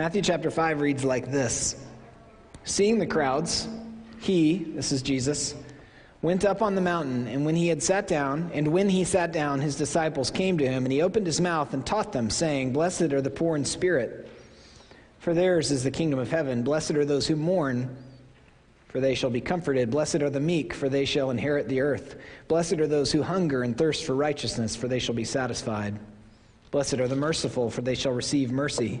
Matthew chapter 5 reads like this Seeing the crowds, he, this is Jesus, went up on the mountain, and when he had sat down, and when he sat down, his disciples came to him, and he opened his mouth and taught them, saying, Blessed are the poor in spirit, for theirs is the kingdom of heaven. Blessed are those who mourn, for they shall be comforted. Blessed are the meek, for they shall inherit the earth. Blessed are those who hunger and thirst for righteousness, for they shall be satisfied. Blessed are the merciful, for they shall receive mercy.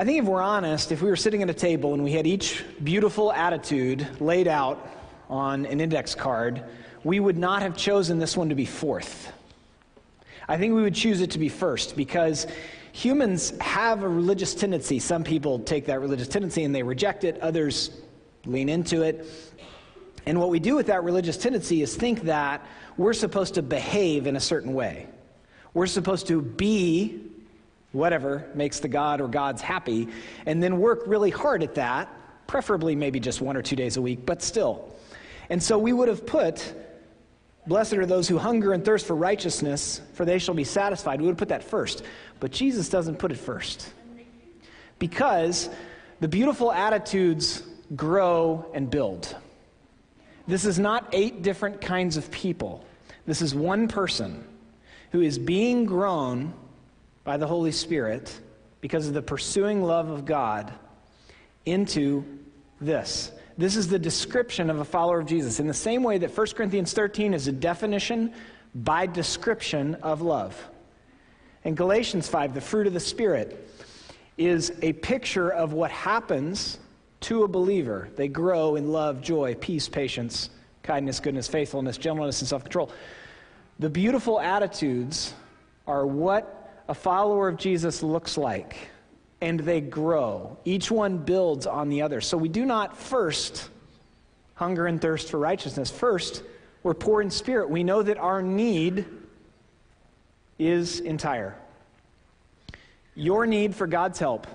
I think if we're honest, if we were sitting at a table and we had each beautiful attitude laid out on an index card, we would not have chosen this one to be fourth. I think we would choose it to be first because humans have a religious tendency. Some people take that religious tendency and they reject it, others lean into it. And what we do with that religious tendency is think that we're supposed to behave in a certain way. We're supposed to be whatever makes the God or gods happy, and then work really hard at that, preferably maybe just one or two days a week, but still. And so we would have put Blessed are those who hunger and thirst for righteousness, for they shall be satisfied. We would put that first. But Jesus doesn't put it first. Because the beautiful attitudes grow and build. This is not eight different kinds of people. This is one person who is being grown by the Holy Spirit because of the pursuing love of God into this this is the description of a follower of Jesus. In the same way that 1 Corinthians 13 is a definition by description of love. And Galatians 5, the fruit of the Spirit, is a picture of what happens to a believer. They grow in love, joy, peace, patience, kindness, goodness, faithfulness, gentleness, and self control. The beautiful attitudes are what a follower of Jesus looks like and they grow. Each one builds on the other. So we do not first hunger and thirst for righteousness. First, we're poor in spirit. We know that our need is entire. Your need for God's help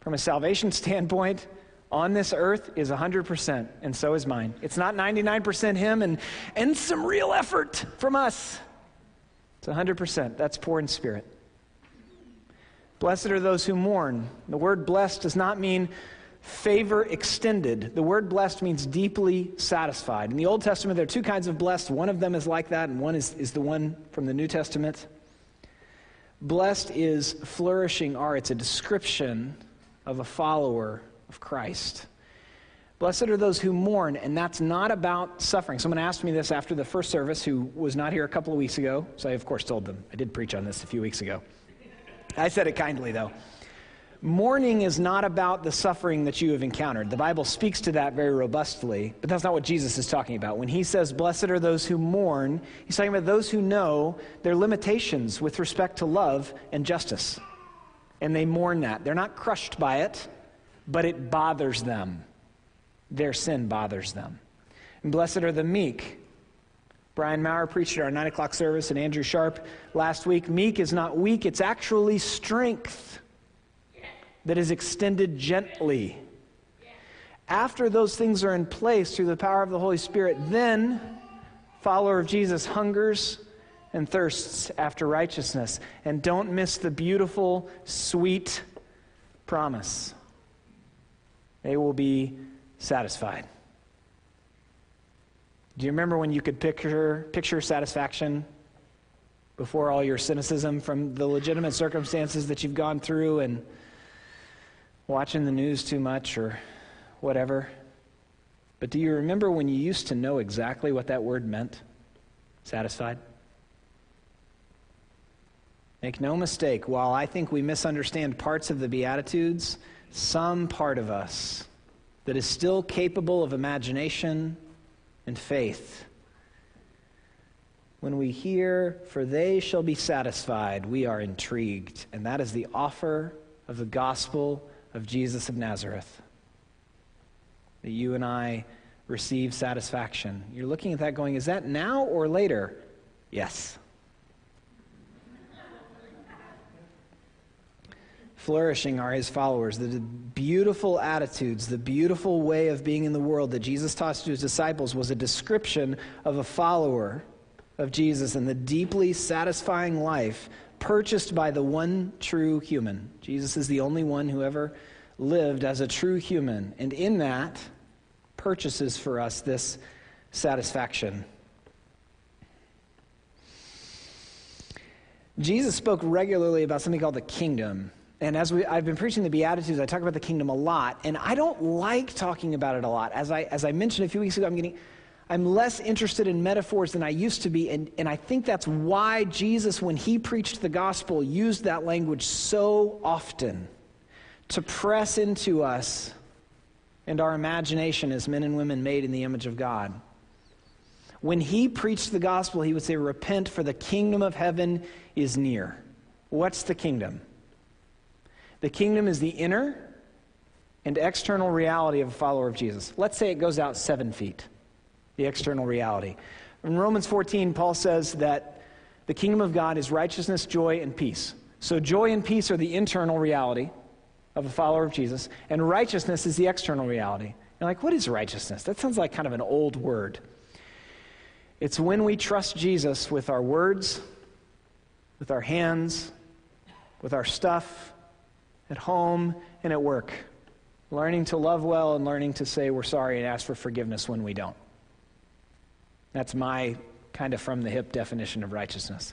from a salvation standpoint on this earth is 100%, and so is mine. It's not 99% Him and, and some real effort from us. It's 100%. That's poor in spirit. Blessed are those who mourn. The word blessed does not mean favor extended. The word blessed means deeply satisfied. In the Old Testament, there are two kinds of blessed. One of them is like that, and one is, is the one from the New Testament. Blessed is flourishing are. It's a description of a follower of Christ. Blessed are those who mourn, and that's not about suffering. Someone asked me this after the first service who was not here a couple of weeks ago, so I, of course, told them. I did preach on this a few weeks ago. I said it kindly, though. Mourning is not about the suffering that you have encountered. The Bible speaks to that very robustly, but that's not what Jesus is talking about. When he says, Blessed are those who mourn, he's talking about those who know their limitations with respect to love and justice. And they mourn that. They're not crushed by it, but it bothers them. Their sin bothers them. And blessed are the meek, Brian Maurer preached at our 9 o'clock service, and Andrew Sharp last week. Meek is not weak, it's actually strength that is extended gently. After those things are in place through the power of the Holy Spirit, then follower of Jesus hungers and thirsts after righteousness. And don't miss the beautiful, sweet promise. They will be satisfied. Do you remember when you could picture, picture satisfaction before all your cynicism from the legitimate circumstances that you've gone through and watching the news too much or whatever? But do you remember when you used to know exactly what that word meant? Satisfied? Make no mistake, while I think we misunderstand parts of the Beatitudes, some part of us that is still capable of imagination and faith. When we hear, for they shall be satisfied, we are intrigued. And that is the offer of the gospel of Jesus of Nazareth. that you and I receive satisfaction. You're looking at that going, is that now or later? Yes. Flourishing are his followers. The beautiful attitudes, the beautiful way of being in the world that Jesus taught to his disciples was a description of a follower of Jesus and the deeply satisfying life purchased by the one true human. Jesus is the only one who ever lived as a true human. And in that, purchases for us this satisfaction. Jesus spoke regularly about something called the kingdom. And as we, I've been preaching the Beatitudes, I talk about the kingdom a lot. And I don't like talking about it a lot. As I, as I mentioned a few weeks ago, I'm getting. I'm less interested in metaphors than I used to be, and, and I think that's why Jesus, when he preached the gospel, used that language so often to press into us and our imagination as men and women made in the image of God. When he preached the gospel, he would say, Repent, for the kingdom of heaven is near. What's the kingdom? The kingdom is the inner and external reality of a follower of Jesus. Let's say it goes out seven feet, the external reality. In Romans 14, Paul says that the kingdom of God is righteousness, joy, and peace. So, joy and peace are the internal reality of a follower of Jesus, and righteousness is the external reality. You're like, what is righteousness? That sounds like kind of an old word. It's when we trust Jesus with our words, with our hands, with our stuff, at home and at work. Learning to love well and learning to say we're sorry and ask for forgiveness when we don't. That's my kind of from the hip definition of righteousness.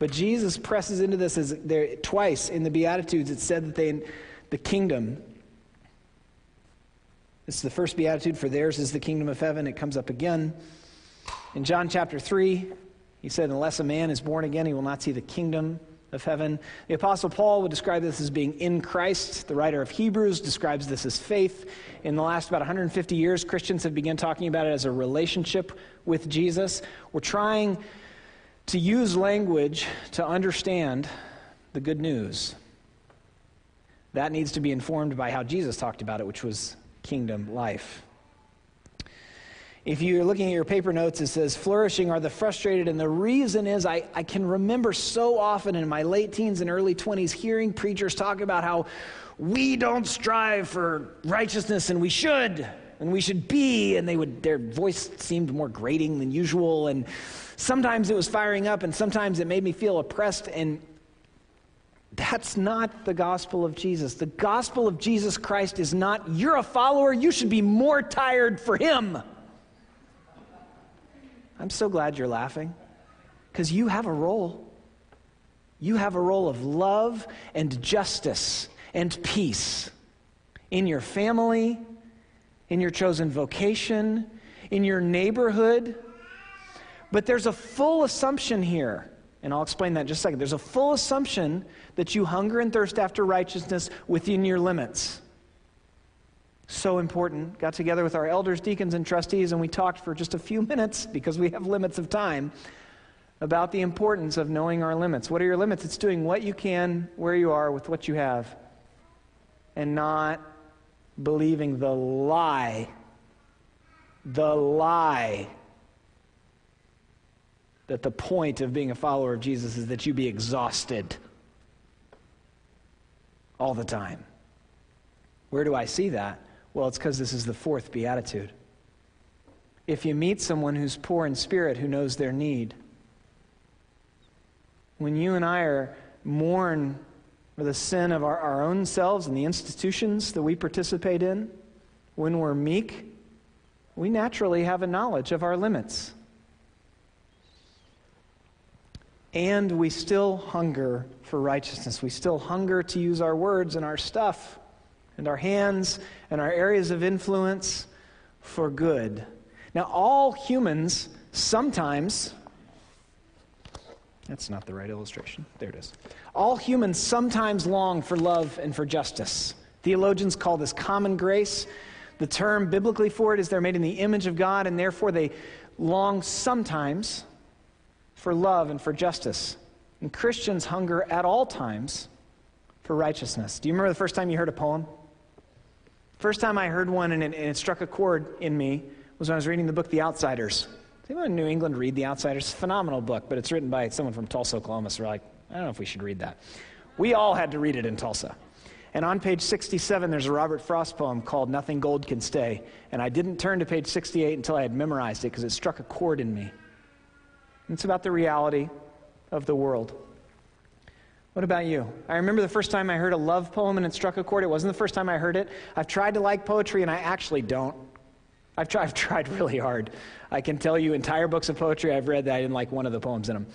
But Jesus presses into this as there twice in the Beatitudes it said that they the kingdom it's the first beatitude for theirs is the kingdom of heaven. It comes up again. In John chapter 3, he said, Unless a man is born again, he will not see the kingdom of heaven. The Apostle Paul would describe this as being in Christ. The writer of Hebrews describes this as faith. In the last about 150 years, Christians have begun talking about it as a relationship with Jesus. We're trying to use language to understand the good news. That needs to be informed by how Jesus talked about it, which was kingdom life. If you're looking at your paper notes, it says, flourishing are the frustrated. And the reason is I, I can remember so often in my late teens and early 20s hearing preachers talk about how we don't strive for righteousness and we should, and we should be. And they would, their voice seemed more grating than usual. And sometimes it was firing up, and sometimes it made me feel oppressed. And that's not the gospel of Jesus. The gospel of Jesus Christ is not, you're a follower, you should be more tired for him. I'm so glad you're laughing because you have a role. You have a role of love and justice and peace in your family, in your chosen vocation, in your neighborhood. But there's a full assumption here, and I'll explain that in just a second. There's a full assumption that you hunger and thirst after righteousness within your limits. So important. Got together with our elders, deacons, and trustees, and we talked for just a few minutes because we have limits of time about the importance of knowing our limits. What are your limits? It's doing what you can where you are with what you have and not believing the lie, the lie that the point of being a follower of Jesus is that you be exhausted all the time. Where do I see that? Well, it's because this is the fourth beatitude. If you meet someone who's poor in spirit, who knows their need, when you and I are mourn for the sin of our, our own selves and the institutions that we participate in, when we're meek, we naturally have a knowledge of our limits. And we still hunger for righteousness. We still hunger to use our words and our stuff and our hands and our areas of influence for good. Now, all humans sometimes, that's not the right illustration. There it is. All humans sometimes long for love and for justice. Theologians call this common grace. The term biblically for it is they're made in the image of God, and therefore they long sometimes for love and for justice. And Christians hunger at all times for righteousness. Do you remember the first time you heard a poem? First time I heard one and it, and it struck a chord in me was when I was reading the book The Outsiders. Does anyone in New England read The Outsiders? Phenomenal book, but it's written by someone from Tulsa, Oklahoma, so we're like, I don't know if we should read that. We all had to read it in Tulsa. And on page 67, there's a Robert Frost poem called Nothing Gold Can Stay. And I didn't turn to page 68 until I had memorized it because it struck a chord in me. It's about the reality of the world. What about you? I remember the first time I heard a love poem and it struck a chord. It wasn't the first time I heard it. I've tried to like poetry and I actually don't. I've, tried, I've tried really hard. I can tell you entire books of poetry I've read that I didn't like one of the poems in them.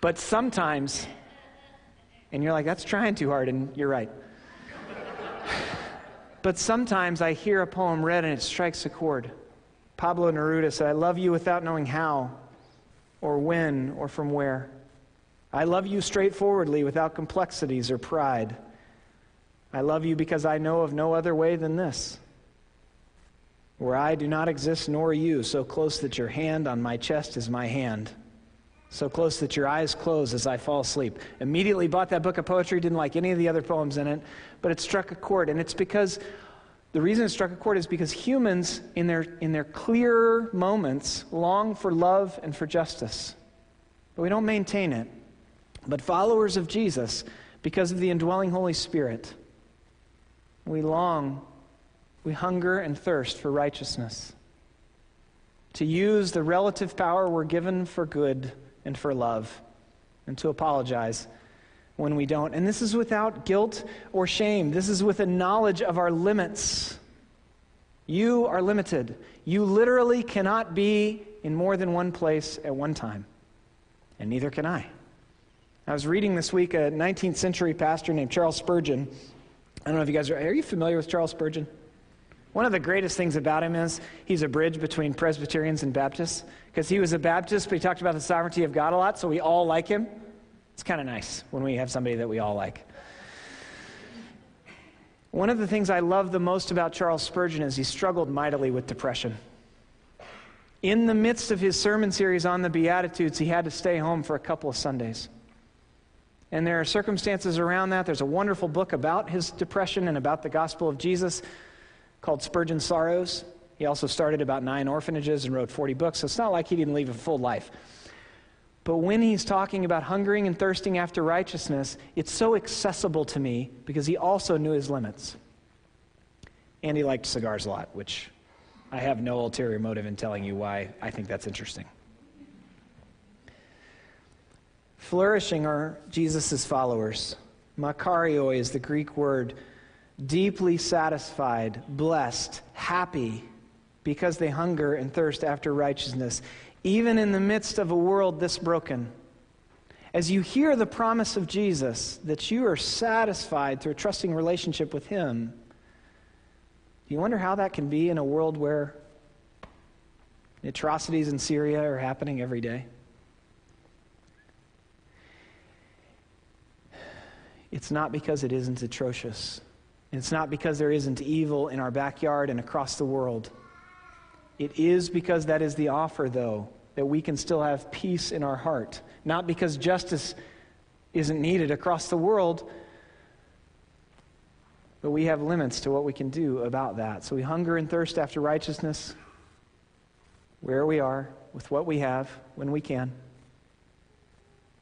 But sometimes, and you're like, that's trying too hard, and you're right. but sometimes I hear a poem read and it strikes a chord. Pablo Neruda said, I love you without knowing how, or when, or from where. I love you straightforwardly without complexities or pride. I love you because I know of no other way than this. Where I do not exist, nor you, so close that your hand on my chest is my hand, so close that your eyes close as I fall asleep. Immediately bought that book of poetry, didn't like any of the other poems in it, but it struck a chord. And it's because the reason it struck a chord is because humans, in their, in their clear moments, long for love and for justice, but we don't maintain it. But followers of Jesus, because of the indwelling Holy Spirit, we long, we hunger and thirst for righteousness. To use the relative power we're given for good and for love, and to apologize when we don't. And this is without guilt or shame. This is with a knowledge of our limits. You are limited. You literally cannot be in more than one place at one time, and neither can I. I was reading this week a 19th century pastor named Charles Spurgeon. I don't know if you guys are, are you familiar with Charles Spurgeon? One of the greatest things about him is he's a bridge between Presbyterians and Baptists because he was a Baptist, but he talked about the sovereignty of God a lot, so we all like him. It's kind of nice when we have somebody that we all like. One of the things I love the most about Charles Spurgeon is he struggled mightily with depression. In the midst of his sermon series on the Beatitudes, he had to stay home for a couple of Sundays. And there are circumstances around that. There's a wonderful book about his depression and about the gospel of Jesus called Spurgeon's Sorrows. He also started about nine orphanages and wrote 40 books, so it's not like he didn't live a full life. But when he's talking about hungering and thirsting after righteousness, it's so accessible to me because he also knew his limits. And he liked cigars a lot, which I have no ulterior motive in telling you why I think that's interesting. Flourishing are Jesus' followers. Makarioi is the Greek word, deeply satisfied, blessed, happy, because they hunger and thirst after righteousness, even in the midst of a world this broken. As you hear the promise of Jesus that you are satisfied through a trusting relationship with Him, do you wonder how that can be in a world where atrocities in Syria are happening every day? It's not because it isn't atrocious. It's not because there isn't evil in our backyard and across the world. It is because that is the offer, though, that we can still have peace in our heart. Not because justice isn't needed across the world, but we have limits to what we can do about that. So we hunger and thirst after righteousness where we are, with what we have, when we can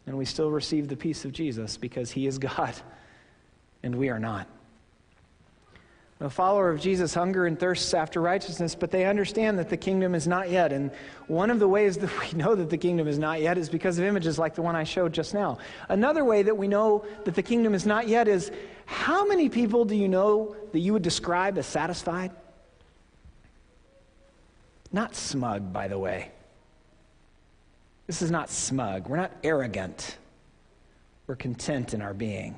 and we still receive the peace of Jesus because he is God and we are not. A follower of Jesus hunger and thirsts after righteousness, but they understand that the kingdom is not yet. And one of the ways that we know that the kingdom is not yet is because of images like the one I showed just now. Another way that we know that the kingdom is not yet is how many people do you know that you would describe as satisfied? Not smug, by the way. This is not smug. We're not arrogant. We're content in our being.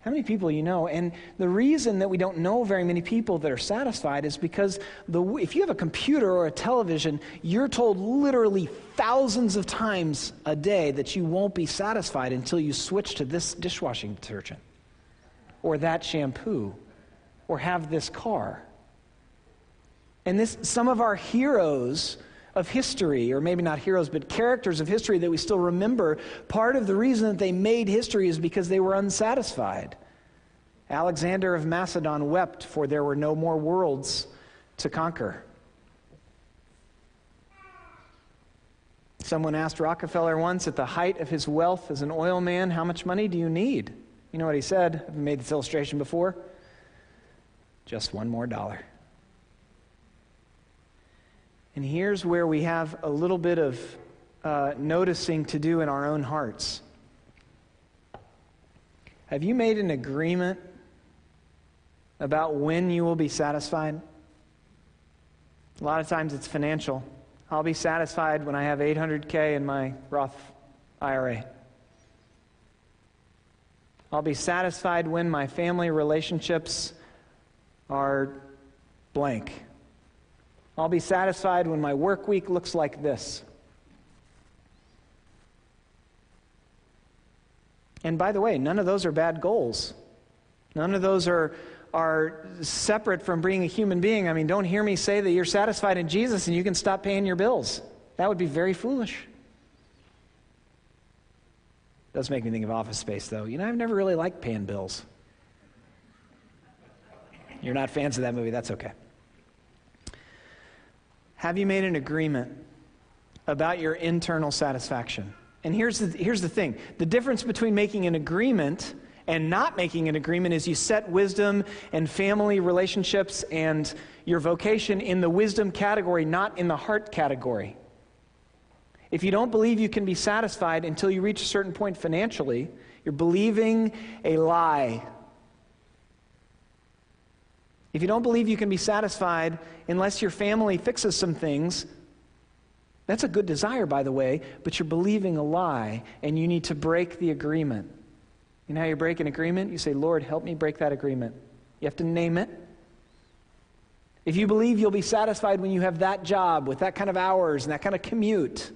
How many people you know? And the reason that we don't know very many people that are satisfied is because the, if you have a computer or a television, you're told literally thousands of times a day that you won't be satisfied until you switch to this dishwashing detergent or that shampoo or have this car. And this, some of our heroes of history, or maybe not heroes, but characters of history that we still remember, part of the reason that they made history is because they were unsatisfied. Alexander of Macedon wept, for there were no more worlds to conquer. Someone asked Rockefeller once, at the height of his wealth as an oil man, how much money do you need? You know what he said? I've made this illustration before. Just one more dollar. And here's where we have a little bit of uh, noticing to do in our own hearts. Have you made an agreement about when you will be satisfied? A lot of times it's financial. I'll be satisfied when I have 800K in my Roth IRA. I'll be satisfied when my family relationships are blank. I'll be satisfied when my work week looks like this. And by the way, none of those are bad goals. None of those are, are separate from being a human being. I mean, don't hear me say that you're satisfied in Jesus and you can stop paying your bills. That would be very foolish. Does make me think of Office Space, though. You know, I've never really liked paying bills. You're not fans of that movie, that's okay. Have you made an agreement about your internal satisfaction? And here's the, here's the thing the difference between making an agreement and not making an agreement is you set wisdom and family relationships and your vocation in the wisdom category, not in the heart category. If you don't believe you can be satisfied until you reach a certain point financially, you're believing a lie. If you don't believe you can be satisfied unless your family fixes some things, that's a good desire, by the way, but you're believing a lie and you need to break the agreement. You know how you break an agreement? You say, Lord, help me break that agreement. You have to name it. If you believe you'll be satisfied when you have that job with that kind of hours and that kind of commute,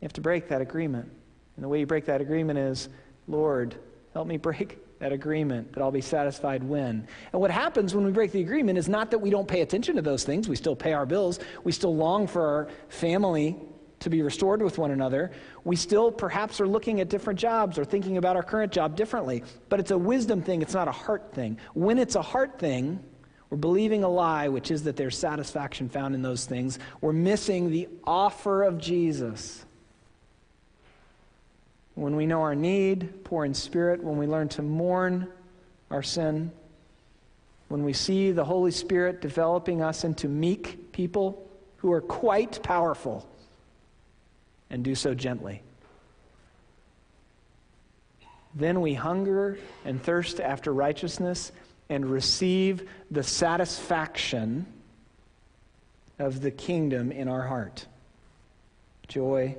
you have to break that agreement. And the way you break that agreement is, Lord, help me break that agreement that I'll be satisfied when. And what happens when we break the agreement is not that we don't pay attention to those things. We still pay our bills. We still long for our family to be restored with one another. We still perhaps are looking at different jobs or thinking about our current job differently. But it's a wisdom thing, it's not a heart thing. When it's a heart thing, we're believing a lie, which is that there's satisfaction found in those things. We're missing the offer of Jesus when we know our need, poor in spirit, when we learn to mourn our sin, when we see the Holy Spirit developing us into meek people who are quite powerful and do so gently. Then we hunger and thirst after righteousness and receive the satisfaction of the kingdom in our heart joy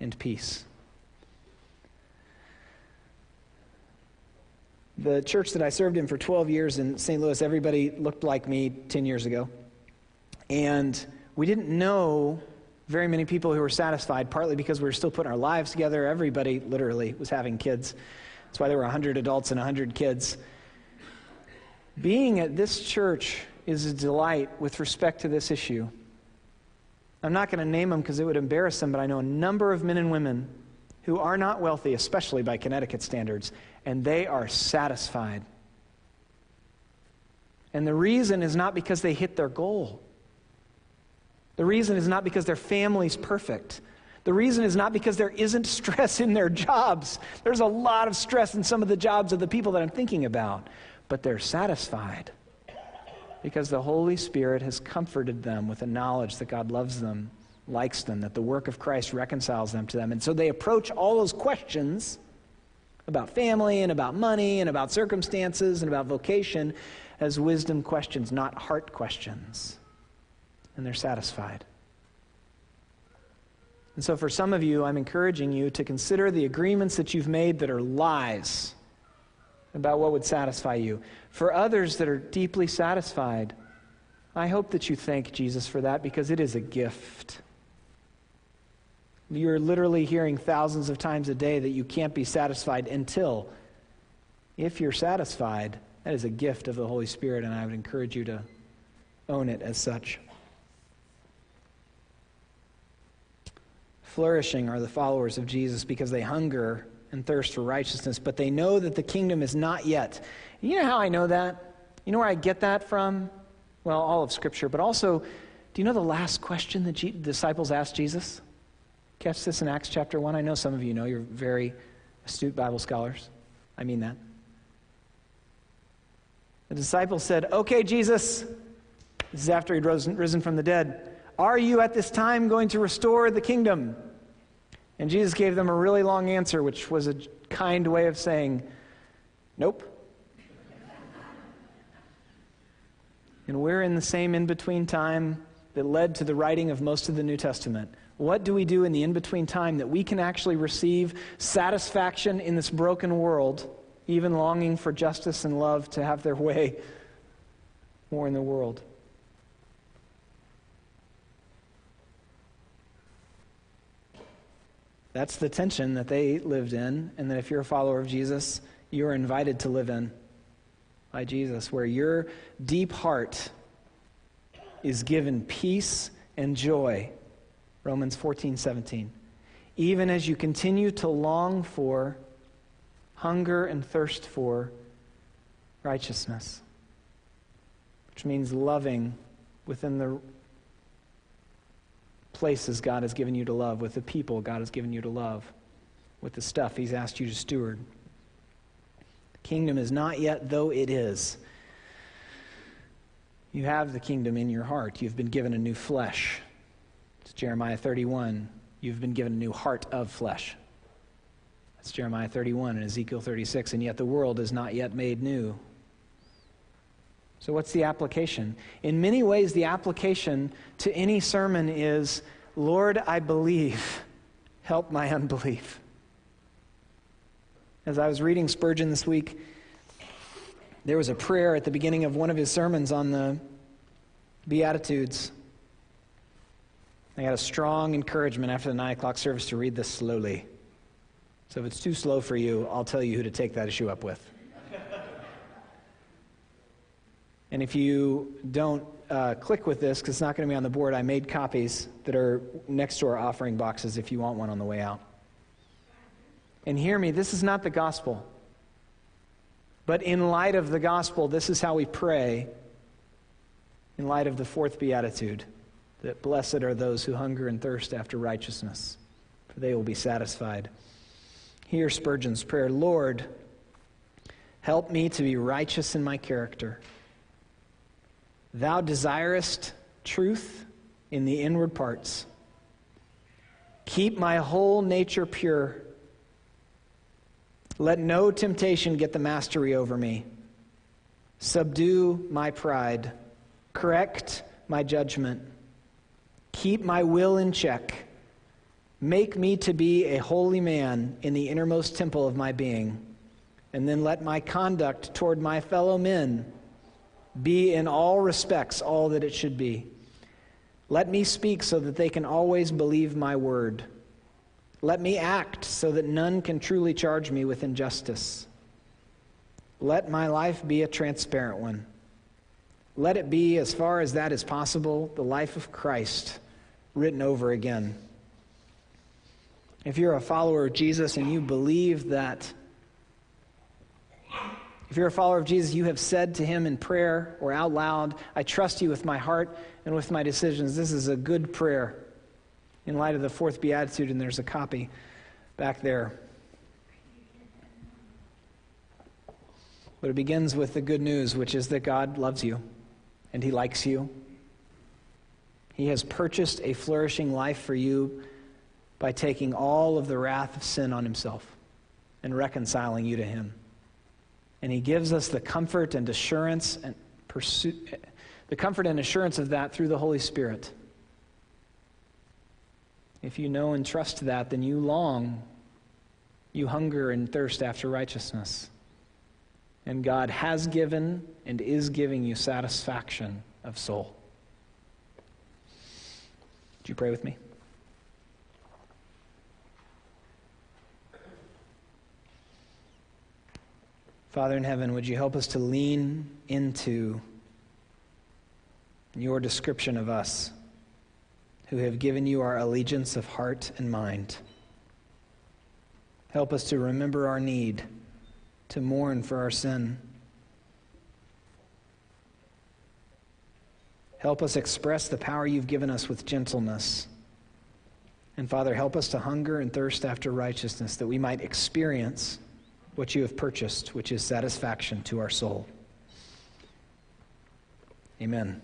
and peace. The church that I served in for 12 years in St. Louis, everybody looked like me 10 years ago. And we didn't know very many people who were satisfied, partly because we were still putting our lives together. Everybody literally was having kids. That's why there were 100 adults and 100 kids. Being at this church is a delight with respect to this issue. I'm not going to name them because it would embarrass them, but I know a number of men and women who are not wealthy, especially by Connecticut standards, and they are satisfied. And the reason is not because they hit their goal. The reason is not because their family's perfect. The reason is not because there isn't stress in their jobs. There's a lot of stress in some of the jobs of the people that I'm thinking about, but they're satisfied because the Holy Spirit has comforted them with the knowledge that God loves them, likes them, that the work of Christ reconciles them to them. And so they approach all those questions about family and about money and about circumstances and about vocation as wisdom questions, not heart questions. And they're satisfied. And so, for some of you, I'm encouraging you to consider the agreements that you've made that are lies about what would satisfy you. For others that are deeply satisfied, I hope that you thank Jesus for that because it is a gift. You're literally hearing thousands of times a day that you can't be satisfied until, if you're satisfied, that is a gift of the Holy Spirit, and I would encourage you to own it as such. Flourishing are the followers of Jesus because they hunger and thirst for righteousness, but they know that the kingdom is not yet. You know how I know that? You know where I get that from? Well, all of Scripture, but also, do you know the last question the disciples asked Jesus? Catch this in Acts chapter 1. I know some of you know, you're very astute Bible scholars. I mean that. The disciples said, Okay, Jesus, this is after he'd risen from the dead, are you at this time going to restore the kingdom? And Jesus gave them a really long answer, which was a kind way of saying, Nope. and we're in the same in between time that led to the writing of most of the New Testament. What do we do in the in between time that we can actually receive satisfaction in this broken world, even longing for justice and love to have their way more in the world? That's the tension that they lived in, and that if you're a follower of Jesus, you're invited to live in by Jesus, where your deep heart is given peace and joy. Romans 14, 17. Even as you continue to long for, hunger, and thirst for righteousness, which means loving within the places God has given you to love, with the people God has given you to love, with the stuff He's asked you to steward. The kingdom is not yet, though it is. You have the kingdom in your heart. You've been given a new flesh. It's Jeremiah 31. You've been given a new heart of flesh. That's Jeremiah 31 and Ezekiel 36. And yet the world is not yet made new. So, what's the application? In many ways, the application to any sermon is Lord, I believe, help my unbelief. As I was reading Spurgeon this week, there was a prayer at the beginning of one of his sermons on the Beatitudes. I got a strong encouragement after the 9 o'clock service to read this slowly. So if it's too slow for you, I'll tell you who to take that issue up with. And if you don't uh, click with this, because it's not going to be on the board, I made copies that are next to our offering boxes if you want one on the way out. And hear me, this is not the gospel. But in light of the gospel, this is how we pray in light of the fourth beatitude that blessed are those who hunger and thirst after righteousness, for they will be satisfied. Hear Spurgeon's prayer Lord, help me to be righteous in my character Thou desirest truth in the inward parts. Keep my whole nature pure. Let no temptation get the mastery over me. Subdue my pride. Correct my judgment. Keep my will in check. Make me to be a holy man in the innermost temple of my being. And then let my conduct toward my fellow men be in all respects all that it should be. Let me speak so that they can always believe my word. Let me act so that none can truly charge me with injustice. Let my life be a transparent one. Let it be, as far as that is possible, the life of Christ written over again. If you're a follower of Jesus and you believe that if you're a follower of Jesus, you have said to him in prayer or out loud, I trust you with my heart and with my decisions. This is a good prayer in light of the fourth beatitude, and there's a copy back there. But it begins with the good news, which is that God loves you and he likes you. He has purchased a flourishing life for you by taking all of the wrath of sin on himself and reconciling you to him. And he gives us the comfort and assurance and pursue, the comfort and assurance of that through the Holy Spirit. If you know and trust that, then you long, you hunger and thirst after righteousness. And God has given and is giving you satisfaction of soul. Would you pray with me? Father in heaven, would you help us to lean into your description of us who have given you our allegiance of heart and mind? Help us to remember our need, to mourn for our sin. Help us express the power you've given us with gentleness. And Father, help us to hunger and thirst after righteousness that we might experience what you have purchased, which is satisfaction to our soul. Amen.